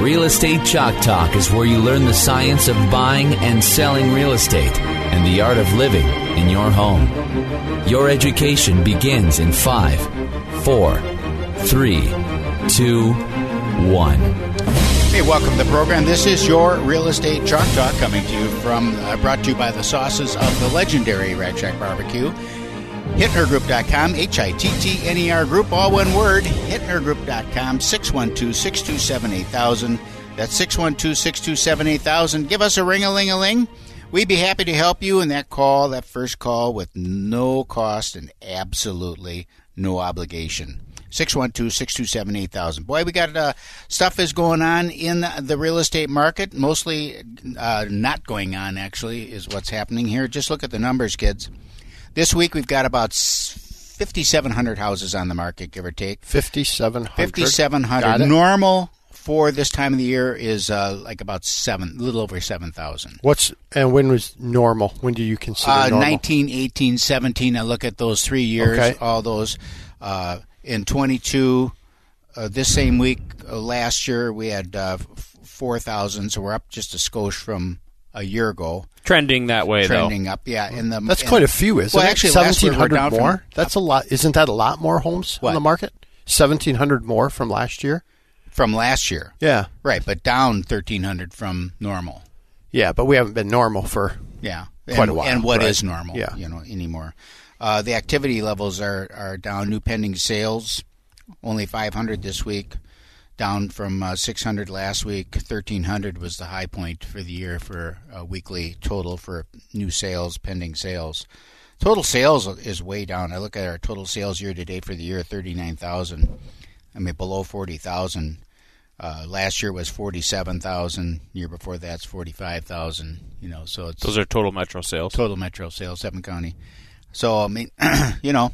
Real Estate Chalk Talk is where you learn the science of buying and selling real estate and the art of living in your home. Your education begins in five, four, three, two, one. Hey, welcome to the program. This is your Real Estate Chalk Talk coming to you from, uh, brought to you by the sauces of the legendary Rack Shack Barbecue. HittnerGroup.com, H I T T N E R Group, all one word. HittnerGroup.com, 612 627 8000. That's 612 627 8000. Give us a ring a ling a ling. We'd be happy to help you in that call, that first call, with no cost and absolutely no obligation. 612 627 8000. Boy, we got uh, stuff is going on in the real estate market. Mostly uh, not going on, actually, is what's happening here. Just look at the numbers, kids. This week we've got about 5,700 houses on the market, give or take. 5,700. 5,700. Normal for this time of the year is uh, like about seven, a little over 7,000. What's and when was normal? When do you consider Uh, normal? 19, 18, 17. I look at those three years, Okay. all those. Uh, in 22, uh, this same week uh, last year, we had uh, 4,000, so we're up just a skosh from a year ago. Trending that way, Trending up, yeah. In the That's in- quite a few, isn't well, it? actually, last year we're 1,700 down from- more. That's a lot. Isn't that a lot more homes What? on the market? 1,700 more from last year. from last year. Yeah, Right, but down 1,300 from normal. yeah, but we haven't been normal for Yeah, Quite and, a while, And what right. is normal? Yeah. you know anymore. Uh, the activity levels are are down. New pending sales only 500 this week, down from uh, 600 last week. 1300 was the high point for the year for a weekly total for new sales, pending sales. Total sales is way down. I look at our total sales year to date for the year, 39,000. I mean, below 40,000. Uh, last year was 47,000. Year before that's 45,000. You know, so it's Those are total metro sales. total metro sales, Seven County. So I mean, you know,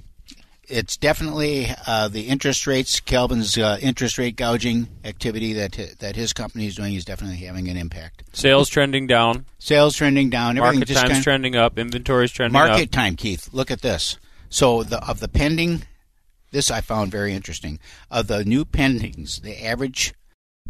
it's definitely uh, the interest rates. Kelvin's uh, interest rate gouging activity that that his company is doing is definitely having an impact. Sales trending down. Sales trending down. Everything Market just times kind trending up. Inventories trending market up. Market time, Keith. Look at this. So the of the pending, this I found very interesting. Of the new pendings, the average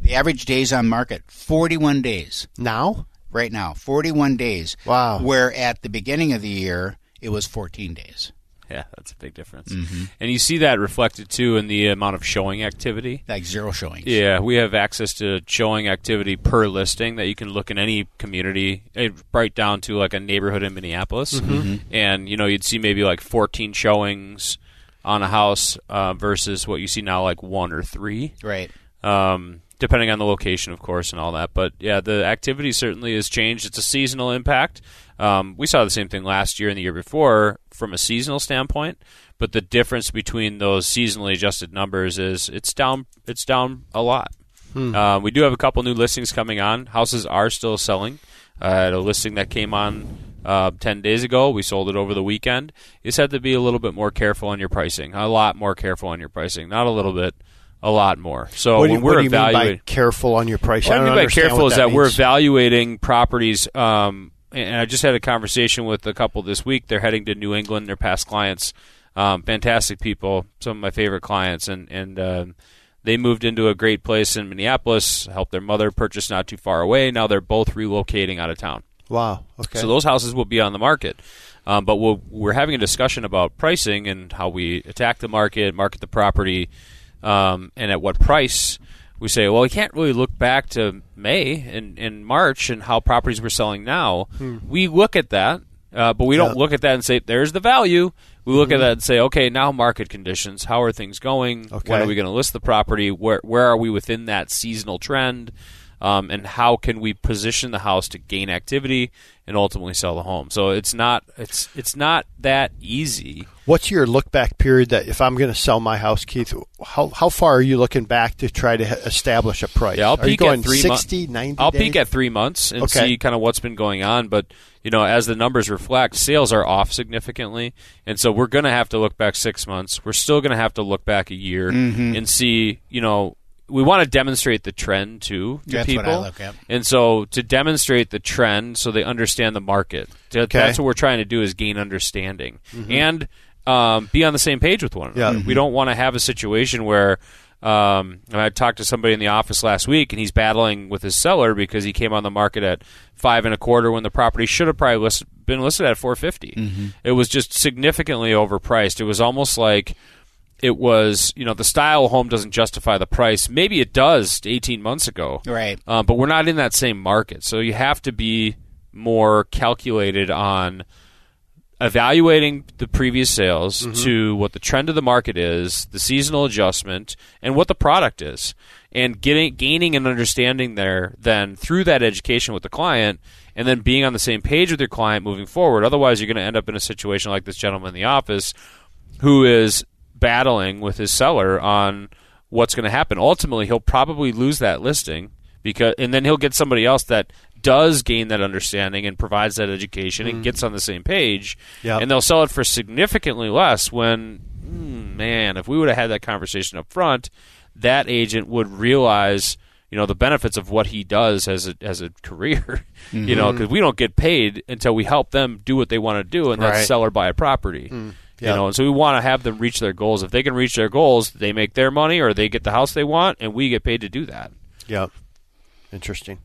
the average days on market forty one days now. right now. Forty one days. Wow. Where at the beginning of the year it was fourteen days. Yeah, that's a big difference. Mm-hmm. And you see that reflected too in the amount of showing activity. Like zero showings. Yeah, we have access to showing activity per listing that you can look in any community, eh, right down to like a neighborhood in Minneapolis, Mm-hmm. and you know you'd see maybe like 14 showings on a house uh, versus what you see now like one or three, Right. um, depending on the location, of course, and all that. But yeah, the activity certainly has changed. It's a seasonal impact. Um, we saw the same thing last year and the year before from a seasonal standpoint, but the difference between those seasonally adjusted numbers is it's down. It's down a lot. Uh, we do have a couple new listings coming on. Houses are still selling. Uh, at a listing that came on uh, 10 days ago, we sold it over the weekend. You just have to be a little bit more careful on your pricing. A lot more careful on your pricing. Not a little bit, a lot more. So what do you, when we're do you mean by evaluating, careful on your price? what I don't mean by careful what is that, we're evaluating properties. Um, and I just had a conversation with a couple this week. They're heading to New England. They're past clients, um, fantastic people, some of my favorite clients, and and um, they moved into a great place in Minneapolis. Helped their mother purchase not too far away. Now they're both relocating out of town. Wow. Okay. So those houses will be on the market. Um, but we'll, we're having a discussion about pricing and how we attack the market, market the property, um, and at what price we say, well, we can't really look back to May and, and March and how properties were selling now. We look at that, uh, but we don't look at that and say, there's the value. We look at that and say, okay, now market conditions. How are things going? Okay. When are we going to list the property? Where where are we within that seasonal trend? Um, and how can we position the house to gain activity and ultimately sell the home? So it's not it's it's not that easy. What's your look back period that if I'm going to sell my house, Keith, how, how far are you looking back to try to establish a price? Yeah, I'll are peek going at three 60, months. 90 I'll days? peek at three months and Okay. see kind of what's been going on. But you know, as the numbers reflect, sales are off significantly, and so we're going to have to look back six months. We're still going to have to look back a year Mm-hmm. and see. You know, we want to demonstrate the trend too to That's people. what I look at. And so to demonstrate the trend, so they understand the market. That- Okay. That's what we're trying to do is gain understanding and um, be on the same page with one another. Yeah. We don't want to have a situation where. Um, I talked to somebody in the office last week, and he's battling with his seller because he came on the market at five and a quarter when the property should have probably list, been listed at four It was just significantly overpriced. It was almost like it was, you know, the style home doesn't justify the price. Maybe it does 18 months ago, Right. uh, but we're not in that same market. So you have to be more calculated on evaluating the previous sales to what the trend of the market is, the seasonal adjustment, and what the product is, and getting gaining an understanding there. Then through that education with the client, and then being on the same page with your client moving forward. Otherwise, you're going to end up in a situation like this gentleman in the office, who is battling with his seller on what's going to happen. Ultimately, he'll probably lose that listing because, and then he'll get somebody else that does gain that understanding and provides that education and mm. gets on the same page, Yep. and they'll sell it for significantly less. When, mm, man, if we would have had that conversation up front, that agent would realize. You know the benefits of what he does as a as a career. You know mm-hmm. because we don't get paid until we help them do what they want to do, and that's Right. sell or buy a property. Mm. Yeah. You know, and so we want to have them reach their goals. If they can reach their goals, they make their money or they get the house they want, and we get paid to do that. Yeah. Interesting.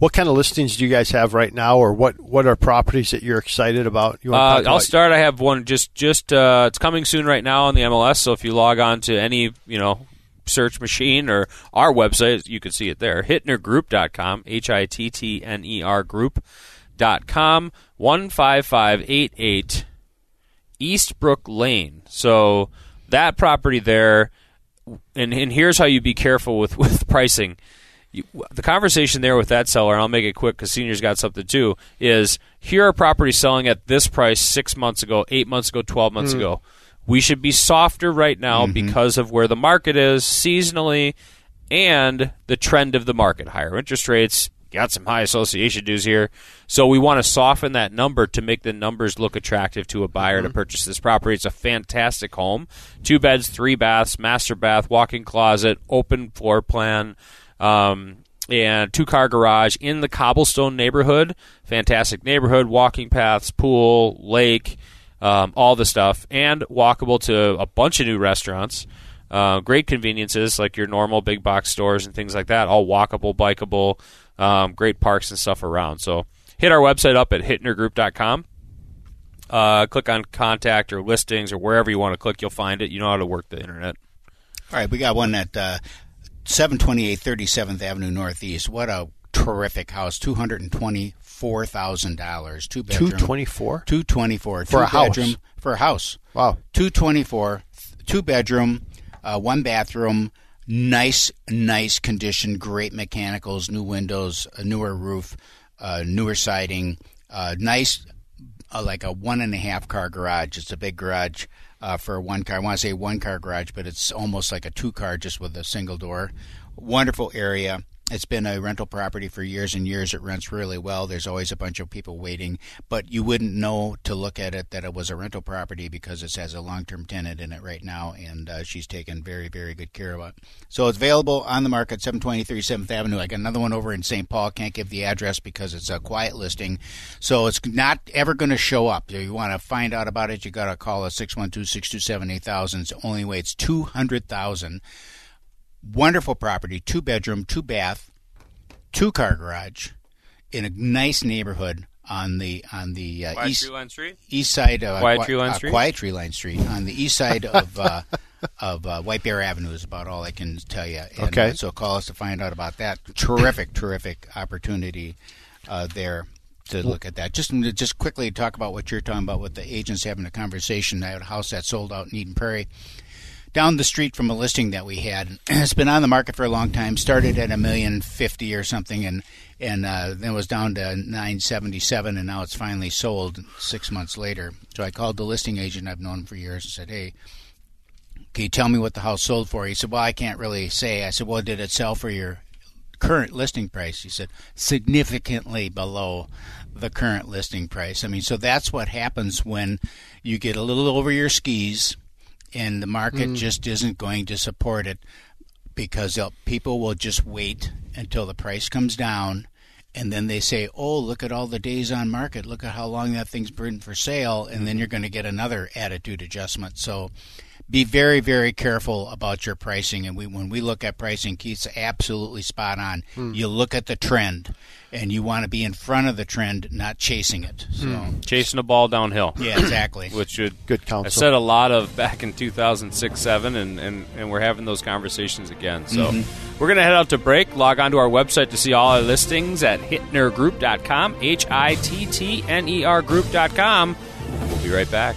What kind of listings do you guys have right now, or what, what are properties that you're excited about? You wanna Uh, I'll start. I have one just just uh, it's coming soon right now on the MLS. So if you log on to any you know search machine or our website, you can see it there. Hittnergroup.com. H i t t n e r group.com. One five five eight eight Eastbrook Lane. So that property there, and, and here's how you be careful with, with pricing. You, the conversation there with that seller, and I'll make it quick because seniors got something too, is here are properties selling at this price six months ago, eight months ago, 12 months hmm. ago. We should be softer right now mm-hmm. because of where the market is seasonally and the trend of the market. Higher interest rates, got some high association dues here. So we want to soften that number to make the numbers look attractive to a buyer to purchase this property. It's a fantastic home. Two beds, three baths, master bath, walk-in closet, open floor plan. Um, and two car garage in the cobblestone neighborhood. Fantastic neighborhood, walking paths, pool, lake, um, all the stuff, and walkable to a bunch of new restaurants. Uh, great conveniences like your normal big box stores and things like that. All walkable, bikeable, um, great parks and stuff around. So hit our website up at hittnergroup.com. Uh, click on contact or listings or wherever you want to click, you'll find it. You know how to work the internet. All right, we got one at uh, 728 37th Avenue Northeast. What a terrific house. $224,000. Two bedroom. 224? 224 For a two house? for a house. Wow. 224 two bedroom, uh, one bathroom, nice nice condition, great mechanicals, new windows, a newer roof, uh, newer siding, uh, nice uh, like a one and a half car garage. It's a big garage uh, for one car. I want to say one car garage, but it's almost like a two car just with a single door. Wonderful area. It's been a rental property for years and years. It rents really well. There's always a bunch of people waiting, but you wouldn't know to look at it that it was a rental property because it has a long-term tenant in it right now, and uh, she's taken very, very good care of it. So it's available on the market, 723 7th Avenue. I got another one over in St. Paul. Can't give the address because it's a quiet listing, so it's not ever going to show up. If you want to find out about it, you got to call us 612-627-8000. It's the only way. It's 200000 wonderful property, two bedroom, two bath, two car garage, in a nice neighborhood on the on the uh, east Line Street? east side of Quiet Tree Line uh, Street? Quiet Tree Line Street on the east side of uh, of uh, White Bear Avenue is about all I can tell you. And, Okay. uh, so call us to find out about that. Terrific, terrific opportunity uh, there to look at that. Just just quickly talk about what you're talking about with the agents having a conversation. I had a house that sold out in Eden Prairie down the street from a listing that we had. It's been on the market for a long time. Started at a million fifty or something, and and uh, then was down to nine seventy seven, and now it's finally sold six months later. So I called the listing agent I've known for years and said, "Hey, can you tell me what the house sold for?" He said, "Well, I can't really say." I said, "Well, did it sell for your current listing price?" He said, "Significantly below." the current listing price. I mean, so that's what happens when you get a little over your skis and the market mm. just isn't going to support it because people will just wait until the price comes down and then they say, "Oh, look at all the days on market. Look at how long that thing's been for sale." And then mm-hmm. you're going to get another attitude adjustment. So be very very careful about your pricing and we when we look at pricing Keith's absolutely spot on. Hmm. You look at the trend and you want to be in front of the trend, not chasing it. So hmm. Chasing a ball downhill. yeah, exactly. Which should Good counsel. I said a lot of back in 2006 7, and, and, and we're having those conversations again. So mm-hmm. we're going to head out to break. Log on to our website to see all our listings at hittnergroup.com, H I T T N E R group.com. We'll be right back.